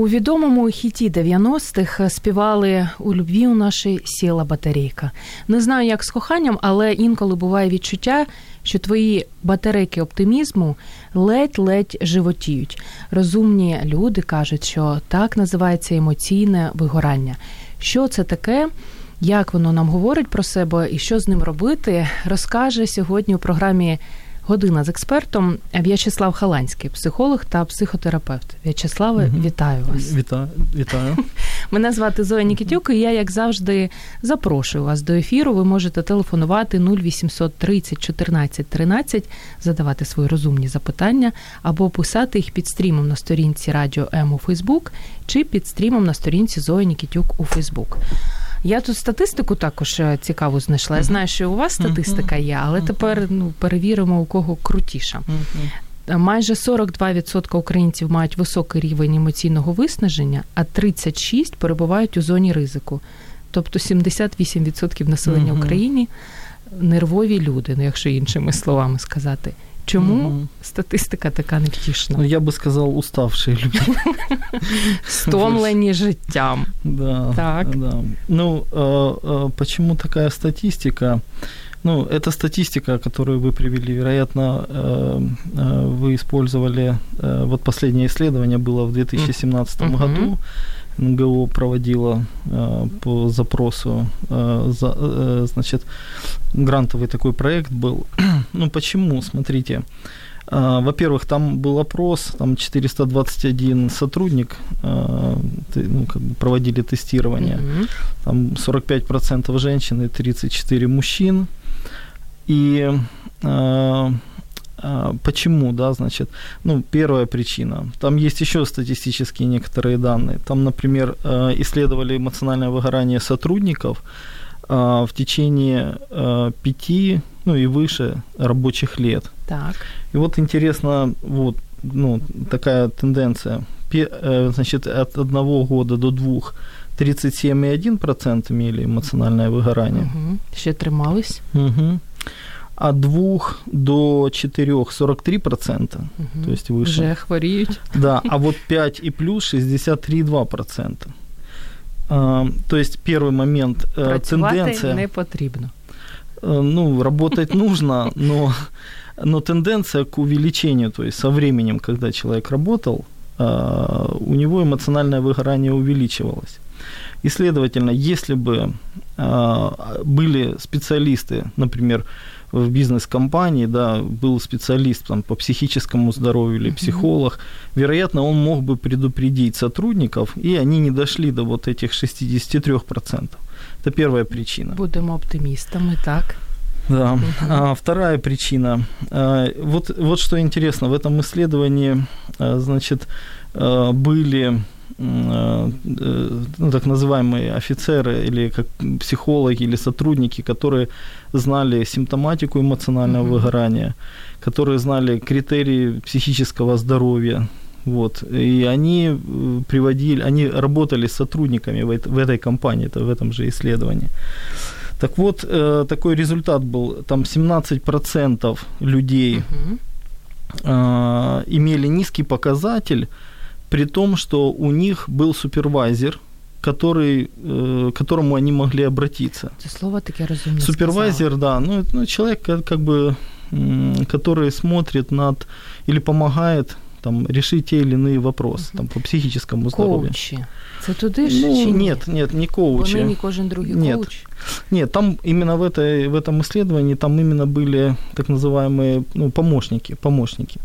У відомому хіті 90-х співали у любві у нашій сіла батарейка. Не знаю, як з коханням, але інколи буває відчуття, що твої батарейки оптимізму ледь-ледь животіють. Розумні люди кажуть, що так називається емоційне вигорання. Що це таке? Як воно нам говорить про себе і що з ним робити, розкаже сьогодні у програмі Година з експертом В'ячеслав Халанський, психолог та психотерапевт. В'ячеславе, угу. вітаю вас. Вітаю. вітаю. Мене звати Зоя Нікітюк, і я, як завжди, запрошую вас до ефіру. Ви можете телефонувати 0800 30 14 13, задавати свої розумні запитання або писати їх під стрімом на сторінці Радіо М у Фейсбук чи під стрімом на сторінці Зоя Нікітюк у Фейсбук. Я тут статистику також е, цікаву знайшла. Я знаю, що у вас статистика є, але тепер ну перевіримо у кого крутіша. Майже 42% українців мають високий рівень емоційного виснаження, а 36% перебувають у зоні ризику. Тобто 78% населення України нервові люди, ну якщо іншими словами сказати. Чому угу. статистика така невтішна? Ну, я би сказав, уставші люди. Стомлені життям. Да, так. Да. Ну, э, э, почему такая статистика? Ну, это статистика, которую вы привели. Вероятно, э, вы использовали... Вот последнее исследование было в 2017 uh-huh. году. НГО проводила по запросу, значит, грантовый такой проект был. ну, почему? Смотрите. Во-первых, там был опрос, там 421 сотрудник ну, как бы проводили тестирование. Mm-hmm. Там 45% женщин и 34 мужчин. И Почему, да, значит, ну, первая причина. Там есть еще статистические некоторые данные. Там, например, исследовали эмоциональное выгорание сотрудников в течение пяти, ну и выше рабочих лет. Так. И вот интересно, вот, ну, такая тенденция. Значит, от одного года до двух 37,1% имели эмоциональное выгорание. Угу. Ще тримались. Угу от 2 до 4 43%, угу. то есть выше. Уже хворіють. Да, а вот 5 и плюс 63,2%. А, то есть первый момент э, Працювати тенденция... не потрібно. Э, ну, работать нужно, но, но тенденция к увеличению, то есть со временем, когда человек работал, а, у него эмоциональное выгорание увеличивалось. И, следовательно, если бы были специалисты, например, в бизнес-компании, да, был специалист там, по психическому здоровью или психолог, mm-hmm. вероятно, он мог бы предупредить сотрудников, и они не дошли до вот этих 63%. Это первая причина. Будем оптимистами, так. Да. А, вторая причина. А, вот, вот что интересно, в этом исследовании, а, значит, а, были ну, так называемые офицеры или как психологи или сотрудники, которые знали симптоматику эмоционального mm-hmm. выгорания, которые знали критерии психического здоровья, вот. И они э, приводили, они работали с сотрудниками в, в этой компании, это в этом же исследовании. Так вот, э, такой результат был, там 17% людей угу. э, имели низкий показатель при том, что у них был супервайзер, который, э, к которому они могли обратиться. Это слово таки разумно Супервайзер, да, ну, ну человек как, как бы, который смотрит над или помогает там решить те или иные вопросы угу. там по психическому здоров'ю. Коучі. Це туди ж ну, чи ні? Нет, нет, не коучи. Вони не кожен другий нет. коуч. Нет, там именно в, этой, в этом исследовании там именно были так называемые ну, помощники, помощники.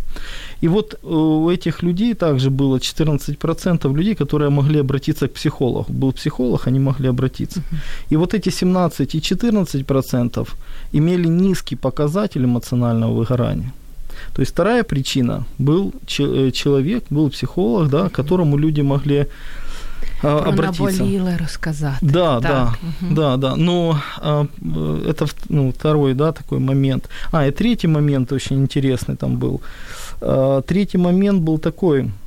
И вот у этих людей также было 14% людей, которые могли обратиться к психологу. Был психолог, они могли обратиться. Uh-huh. И вот эти 17 и 14% имели низкий показатель эмоционального выгорания. То есть вторая причина был э, человек, был психолог, да, которому люди могли Про обратиться. Розказати. Да, так. да, угу. да, да. Но а, это ну, второй, да, такой момент. А, и третий момент очень интересный там был. А, третий момент был такой –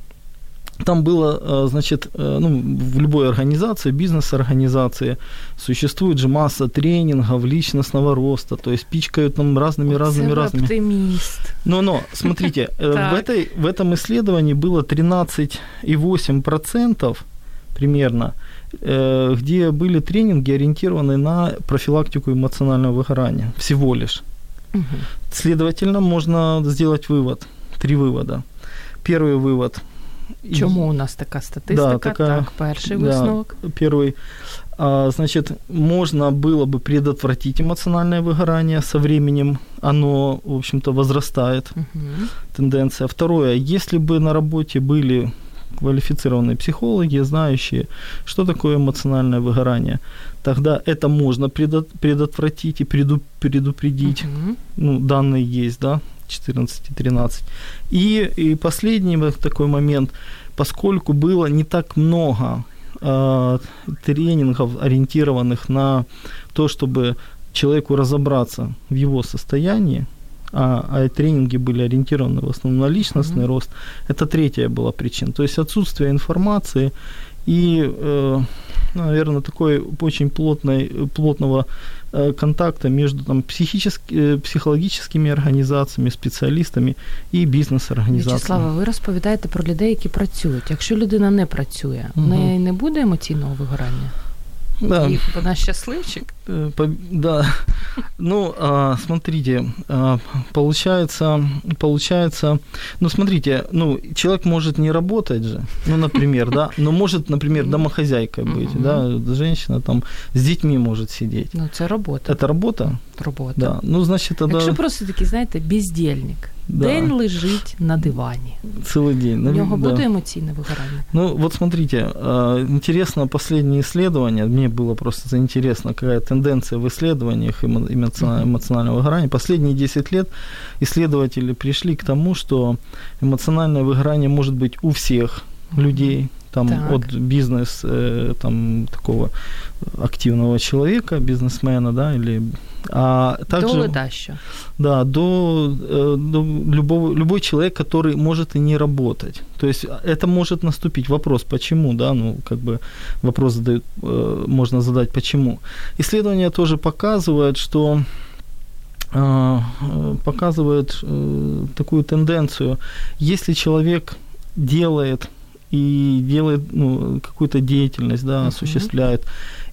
там было, э, значит, э, ну, в любой организации, бизнес-организации существует же масса тренингов личностного роста, то есть пичкают нам разными, разными, разными. оптимист. Но, но, смотрите, э, в, этой, в этом исследовании было 13,8% примерно, где были тренинги, ориентированные на профилактику эмоционального выгорания, всего лишь. Угу. Следовательно, можно сделать вывод, три вывода. Первый вывод – Чому у нас така статистика? Да, така, так, перший да, висновок. Первый. А, значит, можно было бы предотвратить эмоциональное выгорание со временем. Оно, в общем-то, возрастает. Угу. Тенденция. Второе. Если бы на работе были квалифицированные психологи, знающие, что такое эмоциональное выгорание, тогда это можно предотвратить и предупредить. Угу. Ну, данные есть, да, 14 и 13. И, и последний такой момент, поскольку было не так много э, тренингов, ориентированных на то, чтобы человеку разобраться в его состоянии, а, а тренинги были ориентированы в основном на личностный mm-hmm. рост, это третья была причина. То есть отсутствие информации и, э, наверное, такой очень плотной, плотного Э, контакта между там, психически, э, психологічними організаціями, спеціалістами і бізнес-організаціями. Вячеслава, ви розповідаєте про людей, які працюють. Якщо людина не працює, угу. в неї не буде емоційного вигорання? Да. И она счастливчик? Э, да. Ну, а, смотрите, а, получается, получается, ну, смотрите, ну, человек может не работать же, ну, например, да, но может, например, домохозяйкой быть, да, женщина там с детьми может сидеть. Ну, это работа. Это работа? Робота. Да. Ну, значит, тогда... Якщо просто такий, знаєте, бездельник, да. день лежить на дивані. Целый день. У нього да. буде емоційне вигорання? Ну, вот смотрите, интересно последнее исследование, мне было просто интересно, какая тенденция в исследованиях эмоционального выгорания. Последние 10 лет исследователи пришли к тому, что эмоциональное выгорание может быть у всех людей, там так. от бизнес э, там такого активного человека, бизнесмена, да, или а также до ледаща. Да, до, э, до любого любой человек, который может и не работать. То есть это может наступить. Вопрос, почему, да, ну как бы вопрос задают, э, можно задать, почему. Исследования тоже показывают, что показывает такую тенденцию. Если человек делает и делает ну, какую-то деятельность, да, uh-huh. осуществляет,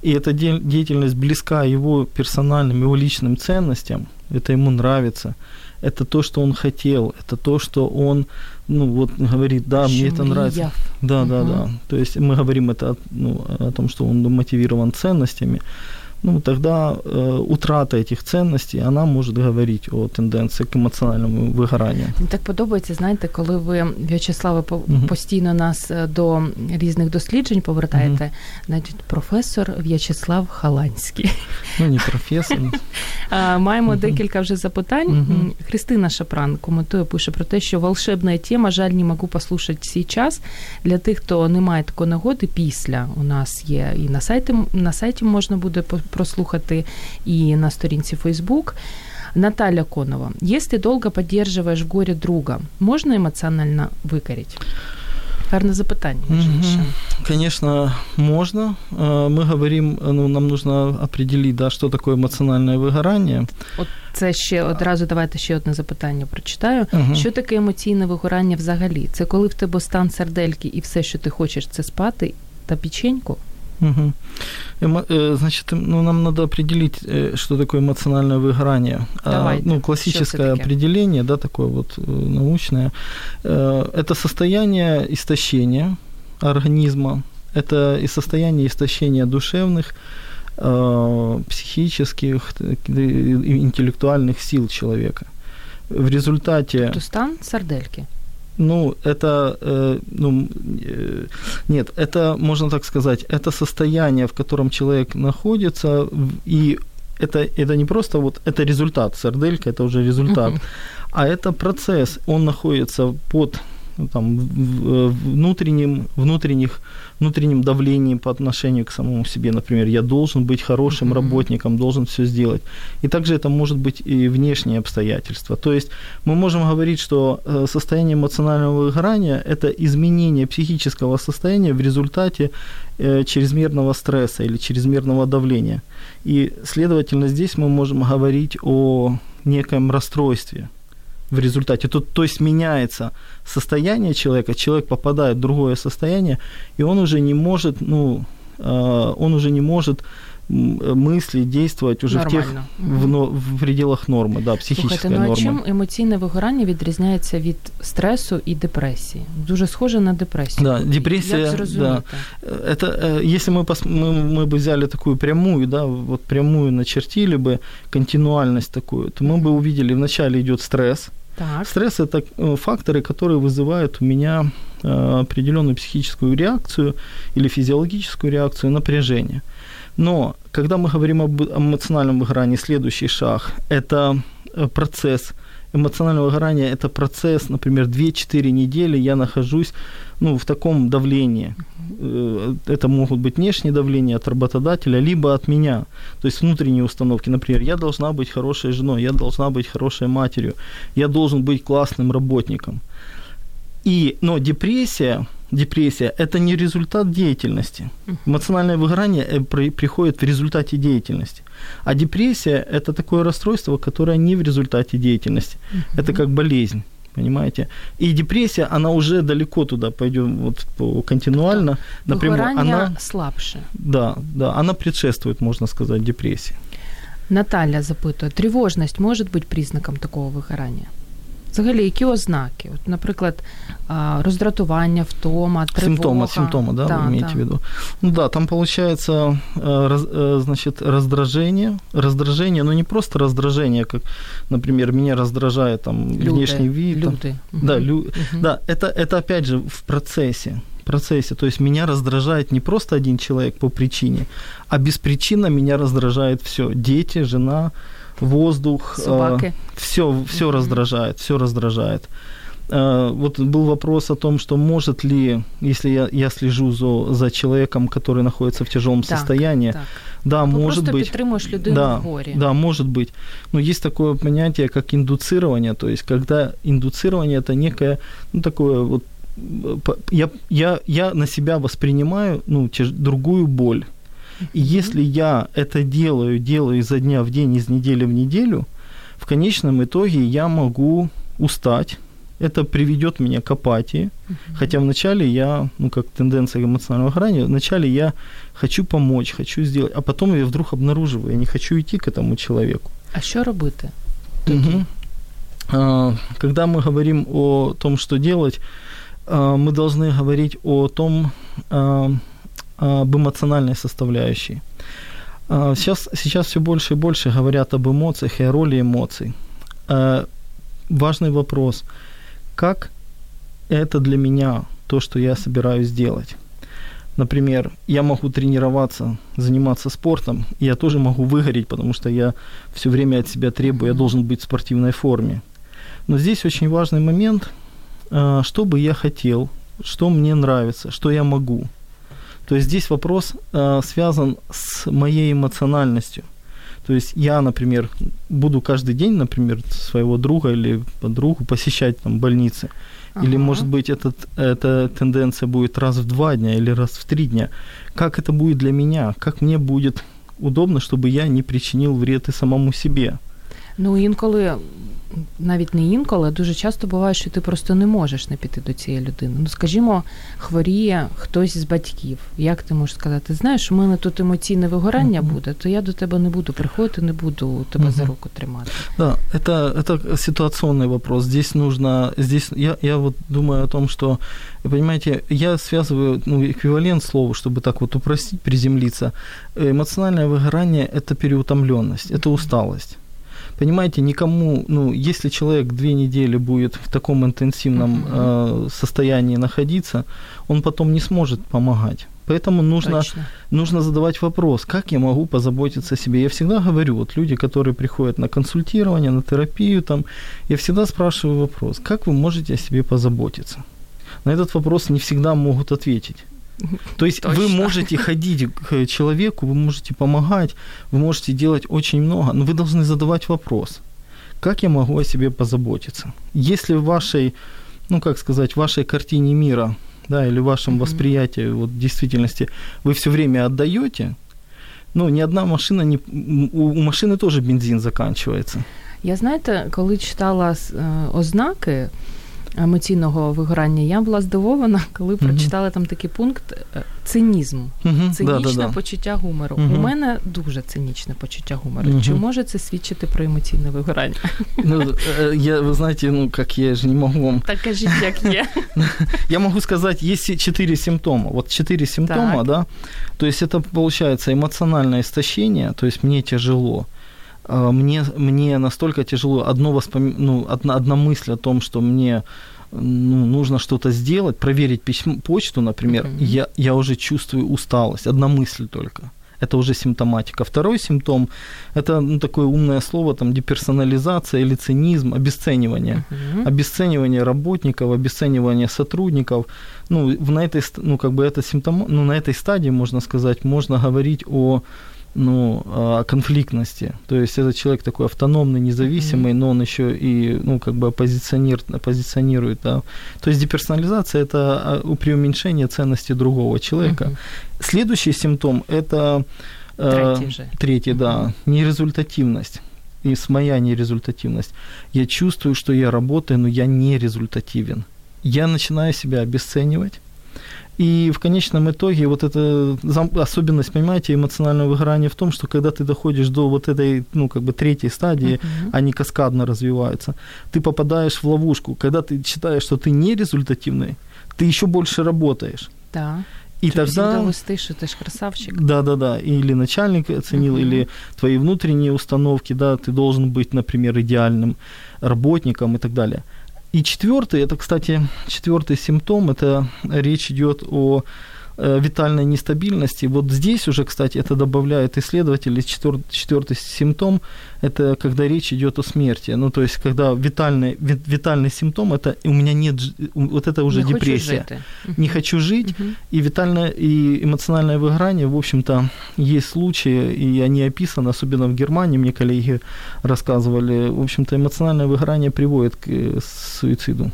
и эта де- деятельность близка его персональным, его личным ценностям, это ему нравится, это то, что он хотел, это то, что он, ну, вот говорит, да, мне это нравится. Да, uh-huh. да, да. То есть мы говорим это ну, о том, что он мотивирован ценностями, ну, тогда э, утрата этих ценностей, она может говорить о тенденції к емоціональному вигоранню. Мені так подобається, знаєте, коли ви, В'ячеславе, uh постійно нас е, до різних досліджень повертаєте, uh значить, професор В'ячеслав Халанський. Ну, не професор. Маємо декілька вже запитань. Христина Шапран коментує, пише про те, що волшебна тема, жаль, не можу послухати сейчас. Для тих, хто не має такої нагоди, після у нас є і на сайті, на сайті можна буде прослухати і на сторінці Facebook. Наталья Конова. Если долго поддерживаешь в горе друга, можно эмоционально выкорить? Гарне запитання. Угу. Конечно, можно. Мы говорим, ну, нам нужно определить, да, что такое эмоциональное вигорання. От це ще одразу давайте ще одне запитання прочитаю. Угу. Що таке емоційне вигорання взагалі? Це коли в тебе стан сердельки і все, що ти хочеш, це спати та печеньку? Угу. Значит, ну, нам надо определить, э, что такое эмоциональное выгорание. А, Давайте. Ну, классическое определение, да, такое вот э, научное. Это состояние истощения организма, это и состояние истощения душевных, психических, интеллектуальных сил человека. В результате... То стан сардельки. Ну, это, э, ну, э, нет, это, можно так сказать, это состояние, в котором человек находится, и это, это не просто вот, это результат, сарделька, это уже результат, А это процесс, он находится под ну, там, внутренним, внутренних, внутренним давлением по отношению к самому себе. Например, я должен быть хорошим mm-hmm. работником, должен все сделать. И также это может быть и внешние обстоятельства. То есть мы можем говорить, что э, состояние эмоционального выгорания – это изменение психического состояния в результате э, чрезмерного стресса или чрезмерного давления. И, следовательно, здесь мы можем говорить о некоем расстройстве – в результате. Тут, то есть меняется состояние человека, человек попадает в другое состояние, и он уже не может, ну, э, он уже не может мысли действовать уже в тех в, но, в пределах норми, да, психічної Слухайте, ну, норми. а чим емоційне вигорання відрізняється від стресу і депресії? Дуже схоже на депресію. Да, депрессия, Як зрозуміти? да. Это, э, если мы, пос, мы, мы бы взяли такую прямую, да, вот прямую начертили бы, континуальность такую, то мы бы увидели, вначале идет стресс, Так. Стресс – это э, факторы, которые вызывают у меня э, определенную психическую реакцию или физиологическую реакцию напряжения. Но когда мы говорим об эмоциональном выгорании, следующий шаг – это э, процесс эмоционального выгорания – это процесс, например, 2-4 недели я нахожусь ну, в таком давлении. Э, это могут быть внешние давления от работодателя, либо от меня. То есть внутренние установки. Например, я должна быть хорошей женой, я должна быть хорошей матерью, я должен быть классным работником. И, но депрессия, депрессия – это не результат деятельности. Эмоциональное выгорание э, при, приходит в результате деятельности. А депрессия – это такое расстройство, которое не в результате деятельности. Это как болезнь понимаете? И депрессия, она уже далеко туда пойдет, вот континуально, напрямую. Она слабше. Да, да, она предшествует, можно сказать, депрессии. Наталя запитує, тривожність може бути признаком такого вигорання? Взагалі, які ознаки? От, наприклад, роздратування, втома, тривога. Симптомы, симптомы, да, да вы имеете да. в виду? Ну да, там получается, значит, раздражение, раздражение, но не просто раздражение, как, например, меня раздражает там люди, внешний вид. Люди. Там, угу. Да, лю, угу. да это, это опять же в процессе процессе. То есть меня раздражает не просто один человек по причине, а без причины меня раздражает все. Дети, жена, воздух. Собаки. Э, все, все mm-hmm. раздражает, все раздражает. Э, вот был вопрос о том, что может ли, если я, я слежу за, за человеком, который находится в тяжелом так, состоянии, так. да, Вы может просто быть. підтримуєш людину да, в горі. Да, может быть. Но есть такое понятие, как индуцирование, то есть когда индуцирование это некое, ну такое вот я, я, я на себя воспринимаю ну, тяж, другую боль. И если я это делаю, делаю изо дня в день, из недели в неделю, в конечном итоге я могу устать. Это приведет меня к апатии. Uh-huh. Хотя вначале я, ну как тенденция эмоционального выгорания, вначале я хочу помочь, хочу сделать, а потом я вдруг обнаруживаю, я не хочу идти к этому человеку. А что робити? Угу. А, когда мы говорим о том, что делать, мы должны говорить о том, а, об эмоциональной составляющей. Сейчас, сейчас все больше и больше говорят об эмоциях и о роли эмоций. Важный вопрос, как это для меня то, что я собираюсь делать? Например, я могу тренироваться, заниматься спортом, и я тоже могу выгореть, потому что я все время от себя требую, я должен быть в спортивной форме. Но здесь очень важный момент, что бы я хотел, что мне нравится, что я могу. То есть здесь вопрос э, связан с моей эмоциональностью. То есть я, например, буду каждый день, например, своего друга или подругу посещать там больницы. Ага. Или, может быть, этот, эта тенденция будет раз в два дня или раз в три дня. Как это будет для меня? Как мне будет удобно, чтобы я не причинил вред и самому себе? Ну, інколи навіть не інколи, дуже часто буває, що ти просто не можеш не піти до цієї людини. Ну, скажімо, хворіє хтось з батьків. Як ти можеш сказати, знаєш, у мене тут емоційне вигорання uh-huh. буде, то я до тебе не буду приходити, не буду тебе uh-huh. за руку тримати. Да, это, это ситуационный вопрос. Здесь нужно, здесь я, я вот думаю о том, что, понимаете, я связываю ну, эквивалент слова, чтобы так вот упростить, приземлиться. Эмоциональное выгорание – это переутомленность, это усталость понимаете, никому, ну, если человек две недели будет в таком интенсивном э, состоянии находиться, он потом не сможет помогать. Поэтому нужно, нужно задавать вопрос, как я могу позаботиться о себе. Я всегда говорю, вот люди, которые приходят на консультирование, на терапию, там, я всегда спрашиваю вопрос, как вы можете о себе позаботиться? На этот вопрос не всегда могут ответить. То есть Точно. вы можете ходить к человеку, вы можете помогать, вы можете делать очень много, но вы должны задавать вопрос, как я могу о себе позаботиться? Если в вашей, ну как сказать, в вашей картине мира да, или в вашем mm-hmm. восприятии вот, действительности вы все время отдаете, ну, ни одна машина не... У, у машини теж бензин закінчується. Я знаєте, коли читала э, ознаки емоційного вигорання, я була здивована, коли mm-hmm. прочитала там такий пункт е, цинізм, mm-hmm. цинічне да, да, почуття гумору. Mm-hmm. У мене дуже цинічне почуття гумору. Чи може це свідчити про емоційне вигорання? Ну, э, я, вы знаете, ну, как я же не могу вам... Так кажіть, як є. Я могу сказать, есть четыре симптома. Вот четыре симптома, так. да, то есть это получается эмоциональное истощение, то есть мне тяжело, а, мне, мне настолько тяжело, одно воспом... ну, одна, одна мысль о том, что мне ну, нужно что-то сделать, проверить письмо, почту, например, uh-huh. я, я уже чувствую усталость, одна мысль только. Это уже симптоматика. Второй симптом – это ну, такое умное слово, там, деперсонализация или цинизм, обесценивание. Uh-huh. Обесценивание работников, обесценивание сотрудников. Ну, на этой, ну, как бы это симптом, ну, на этой стадии, можно сказать, можно говорить о ну, конфликтности. То есть это человек такой автономный, независимый, mm-hmm. но он еще и, ну, как бы оппозиционирует, оппозиционирует, да. То есть деперсонализация – это преуменьшение ценности другого человека. Mm-hmm. Следующий симптом – это… Третий же. Третий, да, нерезультативность и моя нерезультативность. Я чувствую, что я работаю, но я не результативен. Я начинаю себя обесценивать, и в конечном итоге вот эта особенность, понимаете, эмоционального выгорания в том, что когда ты доходишь до вот этой, ну, как бы третьей стадии, uh-huh. они каскадно развиваются, ты попадаешь в ловушку. Когда ты считаешь, что ты не результативный, ты еще больше работаешь. Да. И ты тогда... довести, что ты ж красавчик. Да, да, да. Или начальник оценил, uh-huh. или твои внутренние установки, да, ты должен быть, например, идеальным работником и так далее. И четвертый, это, кстати, четвертый симптом, это речь идет о витальной нестабильности. Вот здесь уже, кстати, это добавляют исследователи. Четвертый, четвертый симптом – это когда речь идет о смерти. Ну, то есть, когда витальный, витальный симптом – это у меня нет, вот это уже не депрессия. Хочу жить. Не хочу жить. И витальное, и эмоциональное выгорание, в общем-то, есть случаи, и они описаны, особенно в Германии, мне коллеги рассказывали. В общем-то, эмоциональное выгорание приводит к э, суициду.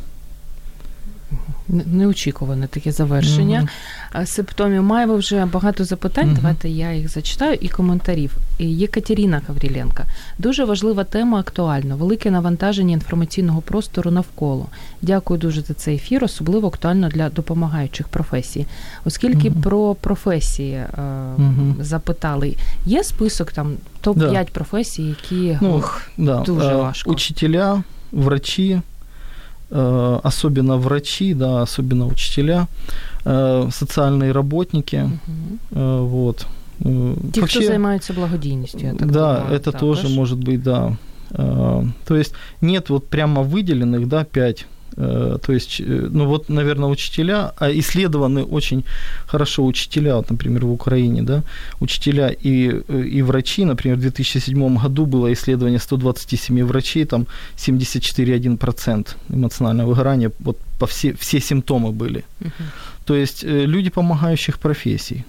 Неочікуване таке завершення uh-huh. симптомів. Маємо вже багато запитань. Uh-huh. Давайте я їх зачитаю і коментарів. Єкатеріна Гавріленка. Дуже важлива тема, актуальна. Велике навантаження інформаційного простору навколо. Дякую дуже за цей ефір, особливо актуально для допомагаючих професій. Оскільки uh-huh. про професії е, запитали, є список там топ-5 да. професій, які ну, ох, да. дуже важко. Учителя, врачі. Э, особенно врачи, да, особенно учителя, э, социальные работники, угу. вот. Те, Вообще, кто занимается благодійністю, я так Да, думаю, это тоже может быть, да. То есть нет вот прямо выделенных, да, пять то есть, э, ну вот, наверное, учителя, а исследованы очень хорошо учителя, вот, например, в Украине, да, учителя и, э, и врачи, например, в 2007 году было исследование 127 врачей, там 74,1% эмоционального выгорания, вот по все, все симптомы были. Угу. То есть люди помогающих професій.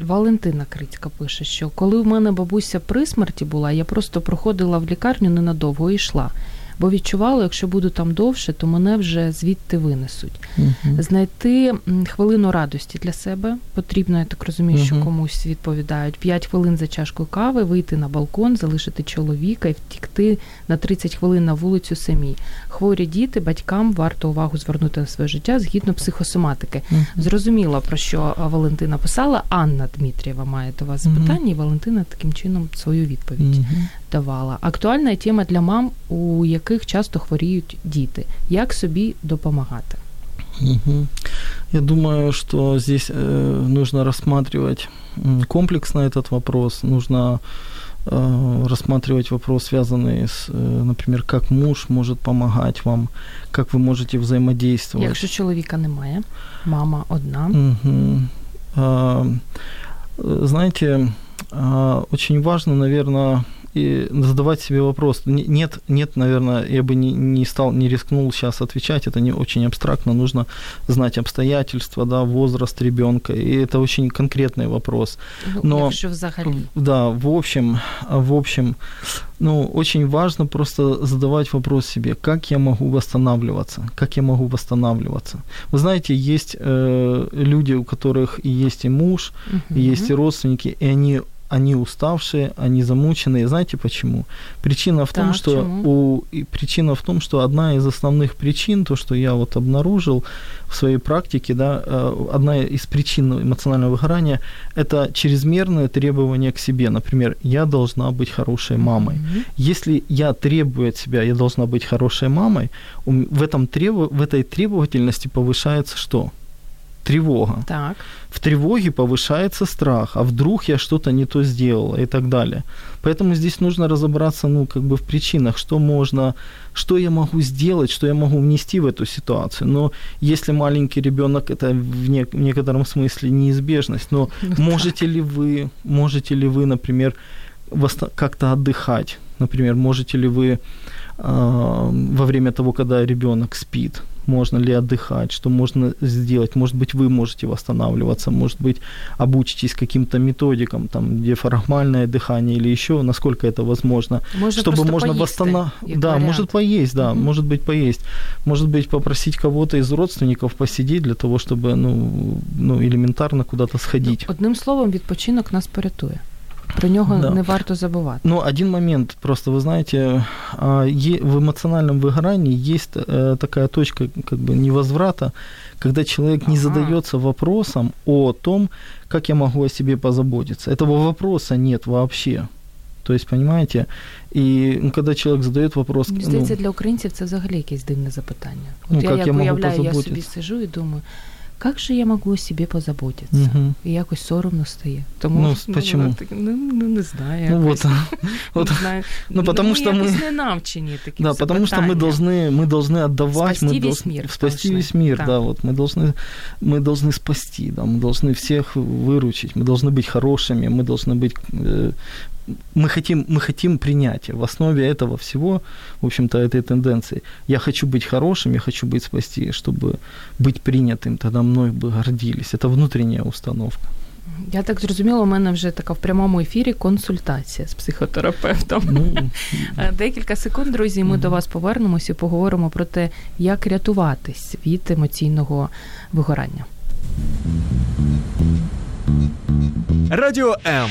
Валентина Крицька пише, що коли в мене бабуся при смерті була, я просто проходила в лікарню ненадовго і йшла Бо відчувала, якщо буду там довше, то мене вже звідти винесуть. uh Знайти хвилину радості для себе потрібно, я так розумію, uh що комусь відповідають. П'ять хвилин за чашкою кави, вийти на балкон, залишити чоловіка і втікти на 30 хвилин на вулицю самі. Хворі діти, батькам варто увагу звернути на своє життя згідно психосоматики. uh Зрозуміло, про що Валентина писала. Анна Дмитрієва має до вас запитання, і Валентина таким чином свою відповідь давала. Актуальна тема для мам, у яких часто хворіють діти. Як собі допомагати? Угу. Я думаю, что здесь э, нужно рассматривать комплексно этот вопрос. Нужно э, рассматривать вопрос, связанный с, э, например, как муж может помогать вам, как вы можете взаимодействовать. Якщо чоловіка немає, мама одна. Угу. знаете, очень важно, наверное, и задавать себе вопрос. Нет, нет, наверное, я бы не, не стал, не рискнул сейчас отвечать, это не очень абстрактно, нужно знать обстоятельства, да, возраст ребенка, и это очень конкретный вопрос. Ну, Но, да, в общем, в общем, ну, очень важно просто задавать вопрос себе, как я могу восстанавливаться, как я могу восстанавливаться. Вы знаете, есть э, люди, у которых и есть и муж, uh-huh. и есть и родственники, и они они уставшие, они замученные. Знаете почему? Причина в том, что у и причина в том, что одна из основных причин, то, что я вот обнаружил в своей практике, да, э, одна из причин эмоционального выгорания – это чрезмерное требование к себе. Например, я должна быть хорошей мамой. Mm-hmm. Если я требую от себя, я должна быть хорошей мамой, в, этом требу, в этой требовательности повышается что? Тревога. Так. В тревоге повышается страх, а вдруг я что-то не то сделала и так далее. Поэтому здесь нужно разобраться, ну, как бы в причинах, что можно, что я могу сделать, что я могу внести в эту ситуацию. Но если маленький ребенок, это в, не, в некотором смысле неизбежность, но ну, можете ли вы, можете ли вы, например, как-то отдыхать? Например, можете ли вы э, во время того, когда ребенок спит, можно ли отдыхать, что можно сделать. Может быть, вы можете восстанавливаться, может быть, обучитесь каким-то методикам, там, диафрагмальное дыхание или еще, насколько это возможно, можно чтобы можно восстанавливать. Да, вариант. может поесть, да, mm-hmm. может быть поесть. Может быть, попросить кого-то из родственников посидеть для того, чтобы ну, ну, элементарно куда-то сходить. Одним словом, відпочинок нас порятує. Про нього да. не варто забувати. Ну, один момент, просто вы знаете, в эмоциональном выгорании есть э, такая точка как бы невозврата, когда человек не задается вопросом о том, как я могу о себе позаботиться. Этого вопроса нет вообще. То есть, понимаете, і ну, когда человек задает вопрос... Мені здається, ну, для українців це взагалі якесь дивне запитання. От ну, я як я уявляю, я собі сижу і думаю, как же я могу о себе позаботиться? Угу. І якось соромно стає. Тому ну, ну, почему? ну, ну не знаю. Ну, вот, вот, не знаю. Ну, потому ну, что мы... не навчені такі Да, потому что мы должны, мы должны отдавать... Спасти мы весь мир. Спасти должны. весь мир, да. да, вот. Мы должны, мы должны спасти, да, мы должны всех выручить, мы должны быть хорошими, мы должны быть э, мы хотим, мы хотим принятия. В основе этого всего, в общем-то, этой тенденции. Я хочу быть хорошим, я хочу быть спасти, чтобы быть принятым, тогда мной бы гордились. Это внутренняя установка. Я так зрозуміла, у мене вже така в прямому ефірі консультація з психотерапевтом. Ну, Декілька секунд, друзі, ми mm. до вас повернемося і поговоримо про те, як рятуватись від емоційного вигорання. Радіо М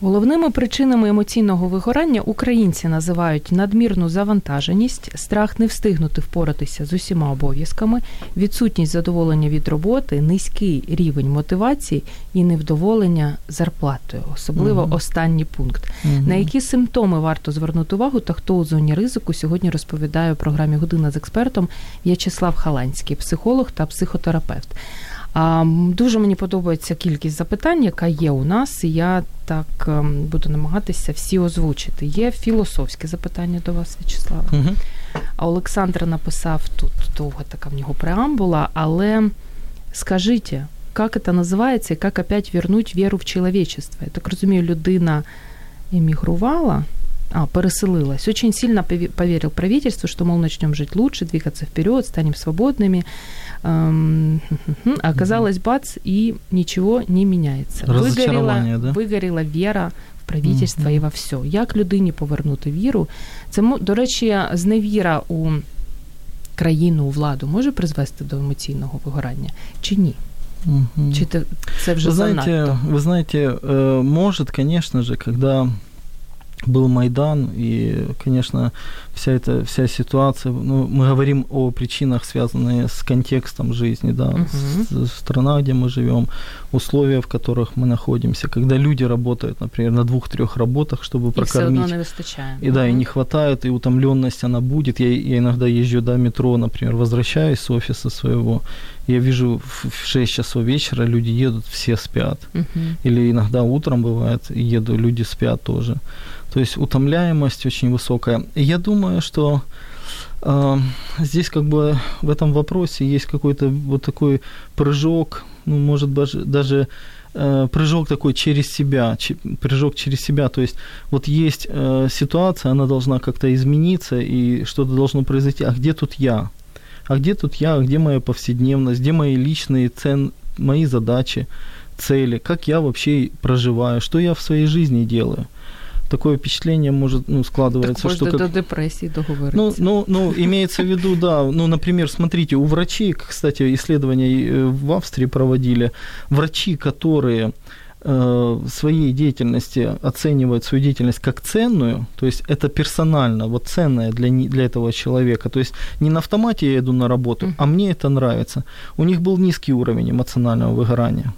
Головними причинами емоційного вигорання українці називають надмірну завантаженість, страх не встигнути впоратися з усіма обов'язками, відсутність задоволення від роботи, низький рівень мотивації і невдоволення зарплатою, особливо угу. останній пункт. Угу. На які симптоми варто звернути увагу та хто у зоні ризику сьогодні розповідає у програмі Година з експертом В'ячеслав Халанський, психолог та психотерапевт. Дуже мені подобається кількість запитань, яка є у нас, і я так ем, буду намагатися всі озвучити. Є філософське запитання до вас, В'ячеслава. Угу. А Олександр написав тут довго така в нього преамбула, але скажіть, як це називається і як опять вернуть віру в чоловічество? Я так розумію, людина емігрувала, а, переселилась. Очень сильно поверил правительству, что, мол, начнем жить лучше, двигаться вперед, станем свободными. А оказалось, бац, и ничего не меняется. Выгорела, да? выгорела вера в правительство mm-hmm. і во все. Як людині повернути віру? Це, до речі, зневіра у країну, у владу може призвести до емоційного вигорання чи ні? Угу. Чи це, це вже вы знаете, занадто? Вы знаете, может, конечно же, когда был Майдан, и, конечно, Вся эта вся ситуация, ну, мы говорим о причинах, связанных с контекстом жизни, да, uh-huh. страна, где мы живем, условия, в которых мы находимся, когда люди работают, например, на двух-трех работах, чтобы и прокормить. Все выстачает. И uh-huh. да, и не хватает, и утомленность она будет. Я, я иногда езжу до метро, например, возвращаюсь с офиса своего, я вижу в 6 часов вечера люди едут, все спят. Uh-huh. Или иногда утром бывает, еду, люди спят тоже. То есть утомляемость очень высокая. И я думаю, что э, здесь как бы в этом вопросе есть какой-то вот такой прыжок, ну, может даже, даже э, прыжок такой через себя, ч, прыжок через себя. То есть вот есть э, ситуация, она должна как-то измениться, и что-то должно произойти. А где тут я? А где тут я? А где моя повседневность? Где мои личные цен, мои задачи, цели? Как я вообще проживаю? Что я в своей жизни делаю? Такое впечатление может ну, складывается, так что как... до депрессии договориться. Ну, ну, ну, имеется в виду, да, ну, например, смотрите, у врачей, кстати, исследования э, в Австрии проводили, врачи, которые э, своей деятельности оценивают свою деятельность как ценную, то есть это персонально, вот ценное для, для этого человека, то есть не на автомате я иду на работу, uh-huh. а мне это нравится. У них был низкий уровень эмоционального выгорания.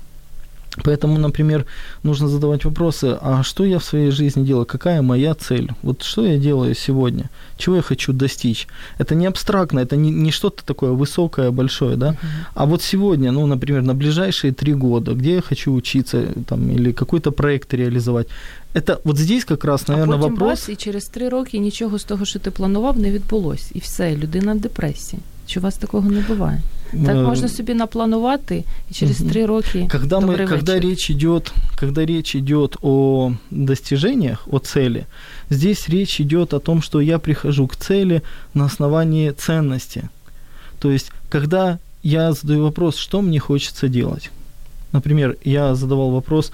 Поэтому, например, нужно задавать вопросы, а что я в своей жизни делаю, какая моя цель, вот что я делаю сегодня, чего я хочу достичь. Это не абстрактно, это не, не что-то такое высокое, большое, да, uh-huh. а вот сегодня, ну, например, на ближайшие три года, где я хочу учиться там, или какой-то проект реализовать, это вот здесь как раз, наверное, а потім вопрос. Бас, і через три роки нічого з того, що ти планував, не відбулось. І все, людина в депресії. Чи у вас такого не буває? Так можна собі напланувати і через три роки. Когда, мы, когда, речь идет, когда речь идет о достижениях, о цели, здесь речь идет о том, что я прихожу к цели на основании ценности. То есть, когда я задаю вопрос, что мне хочется делать. Например, я задавал вопрос,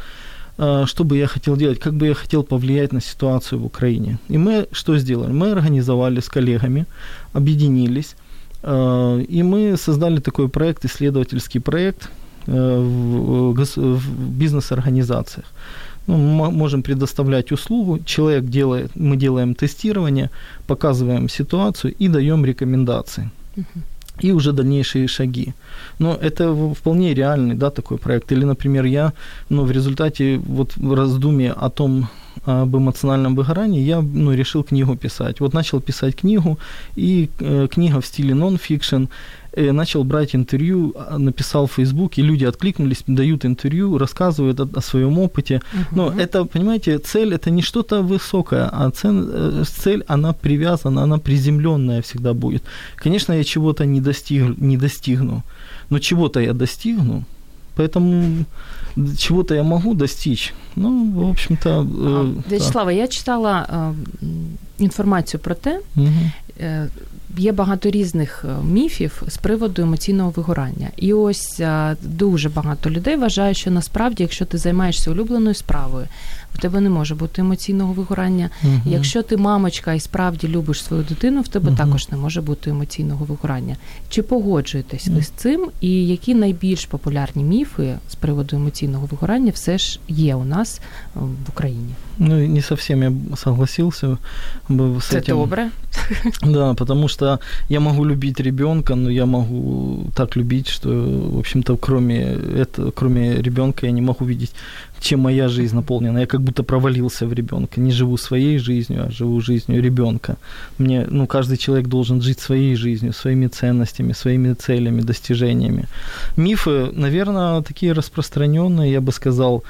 что бы я хотел делать, как бы я хотел повлиять на ситуацию в Украине. И мы что сделали? Мы организовали с коллегами, объединились, Э, и мы создали такой проект, исследовательский проект э, в бизнес-организациях. Ну, мы можем предоставлять услугу, человек делает, мы делаем тестирование, показываем ситуацию и даем рекомендации. И уже дальнейшие шаги. Но это вполне реальный, да, такой проект. Или, например, я, ну, в результате вот раздумья о том, об эмоциональном выгорании, я ну, решил книгу писать. Вот начал писать книгу, и э, книга в стиле нон-фикшн, э, начал брать интервью, а, написал в Facebook, и люди откликнулись, дают интервью, рассказывают о, о своем опыте. Uh-huh. Но это, понимаете, цель это не что-то высокое, а цель, э, цель, она привязана, она приземленная всегда будет. Конечно, я чего-то не, достиг, не достигну, но чего-то я достигну, поэтому чего-то я могу достичь. Ну, в общем-то. Э, В'ячеслава, я читала э, інформацію про те, угу. е, є багато різних е, міфів з приводу емоційного вигорання. І ось е, дуже багато людей вважають, що насправді, якщо ти займаєшся улюбленою справою, в тебе не може бути емоційного вигорання. uh Якщо ти мамочка і справді любиш свою дитину, в тебе uh також не може бути емоційного вигорання. Чи погоджуєтесь ви з цим? І які найбільш популярні міфи з приводу емоційного вигорання все ж є у нас е, в Україні? Ну, не совсем я согласился бы с Это этим. добре. Да, потому что я могу любить ребенка, но я могу так любить, что, в общем-то, кроме этого, кроме ребенка я не могу видеть, чем моя жизнь наполнена. Я как будто провалился в ребенка. Не живу своей жизнью, а живу жизнью ребенка. Мне, ну, каждый человек должен жить своей жизнью, своими ценностями, своими целями, достижениями. Мифы, наверное, такие распространенные, я бы сказал,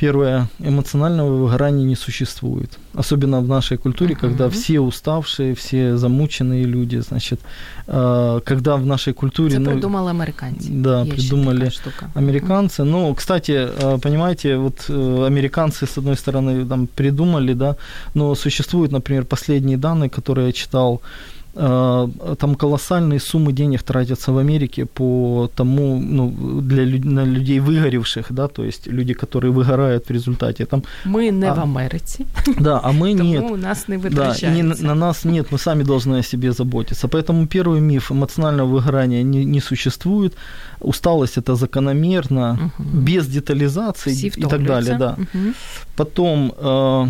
Первое, эмоционального выгорания не существует. Особенно в нашей культуре, uh-huh. когда все уставшие, все замученные люди, значит, э, когда в нашей культуре... Это ну, придумали американцы. Да, Есть придумали американцы. Uh-huh. Ну, кстати, э, понимаете, вот э, американцы, с одной стороны, там придумали, да, но существуют, например, последние данные, которые я читал, Э, там колоссальные суммы денег тратятся в Америке по тому, ну, для на людей выгоревших, да, то есть люди, которые выгорают в результате. Там, мы не а, в Америке. Да, а мы нет. у нас не вытрачается. Да, не, на нас нет, мы сами должны о себе заботиться. Поэтому первый миф эмоционального выгорания не, не существует. Усталость это закономерно, угу. без детализации и так далее, да. Угу. Потом э, э,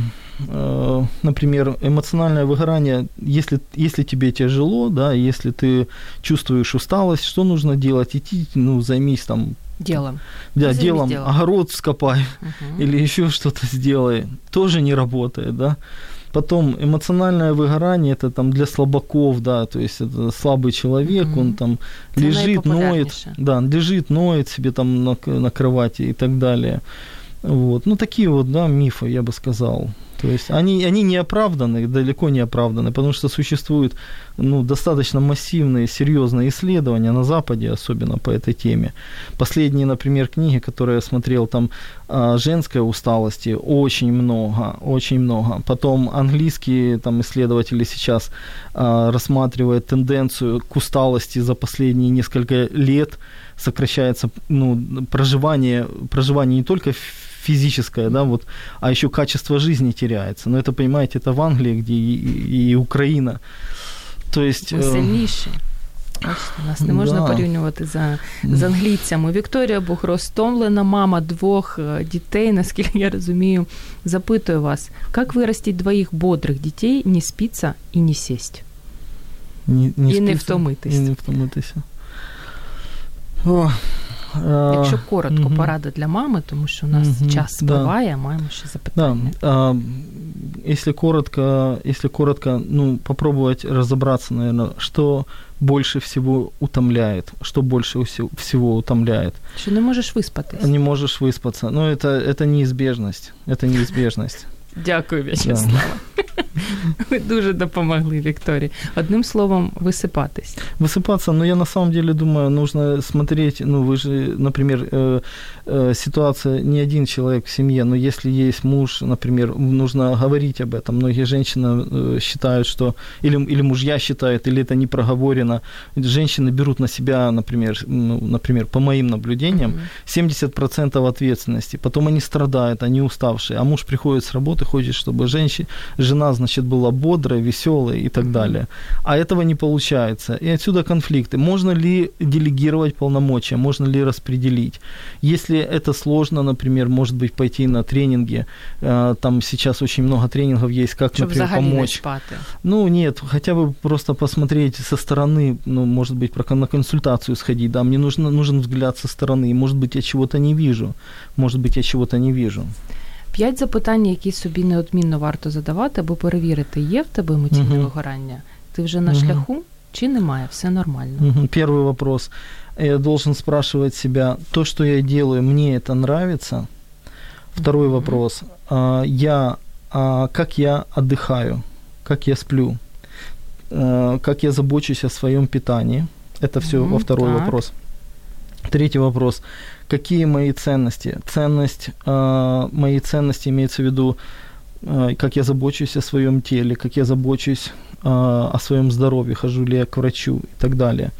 например, эмоциональное выгорание, если, если тебе тяжело, да, если ты чувствуешь усталость, что нужно делать? Идти, ну, займись там Делом. Да, Займись делом, делом. огород вскопай Мгм. или еще что-то сделай. Тоже не работает, да. Потом эмоциональное выгорание это там для слабаков, да, то есть это слабый человек, Мгм. он там Это лежит, ноет, да, лежит, ноет себе там на, на кровати и так далее. Вот. Ну, такие вот, да, мифы, я бы сказал. То есть они, они не оправданы, далеко не оправданы, потому что существуют ну, достаточно массивные, серьезные исследования на Западе, особенно по этой теме. Последние, например, книги, которые я смотрел, там а, женской усталости очень много, очень много. Потом английские там, исследователи сейчас а, рассматривают тенденцию к усталости за последние несколько лет, сокращается ну, проживание, проживание не только физическое, да, вот, а еще качество жизни теряется. Но это, понимаете, это в Англии, где и, и- и Украина. То есть... Ми э, сильніші. Бачите, нас не можна Да. порівнювати за, з англійцями. Вікторія Бухро, стомлена мама двох е, дітей, наскільки я розумію, запитую вас, як виростить двоїх бодрих дітей, не спиться і не сесть? не, І не спиться, втомитись. І не втомитися. О, а, Якщо коротко, мгм. порада для мами, тому що у нас Мгм, час да. спливає, маємо ще Да, запитання. а, если коротко, если коротко, ну, попробовать разобраться, наверное, что больше всего утомляет, что больше всего утомляет. Що не можеш виспатись? Не можешь выспаться. Ну, это, это неизбежность. Это неизбежность. Дякую, В'ячеслава. Ви дуже допомогли Вікторії. Одним словом, висипатись. Высыпаться, но я на самом деле думаю, нужно смотреть, ну вы же, например, э, э, ситуация, не один человек в семье, но если есть муж, например, нужно говорить об этом. Многие женщины э, считают, что, или, или мужья считают, или это не проговорено. Женщины берут на себя, например, ну, например, по моим наблюдениям, Мгм. 70% ответственности. Потом они страдают, они уставшие. А муж приходит с работы, хочет, чтобы женщина, жена, значит, была бодрая, веселая и так далее. А этого не получается. И отсюда конфликты. Можно ли делегировать полномочия? Можно ли распределить? Если это сложно, например, может быть, пойти на тренинги. Э, Там сейчас очень много тренингов есть, как, Щоб например, помочь. Ну, нет, хотя бы просто посмотреть со стороны, ну, может быть, на консультацию сходить, да, мне нужно, нужен взгляд со стороны, может быть, я чего-то не вижу, может быть, я чего-то не вижу. П'ять запитань, які собі неодмінно варто задавати, аби перевірити, є в тебе емоційне Мгм. вигорання. Ти вже на Мгм. шляху чи немає? Все нормально. Мгм. Первый вопрос. Я должен спрашивать себя, то, что я делаю, мне это нравится? Второй Мгм. вопрос. а, Я, а, как я отдыхаю? Как я сплю? А, Как я забочусь о своем питании? Это все Мгм, во второй так. вопрос. Третий вопрос. Какие мои ценности? Ценность, а, мои ценности имеется в виду, а, как я забочусь о своем теле, как я забочусь а, о своем здоровье, хожу ли я к врачу и так далее.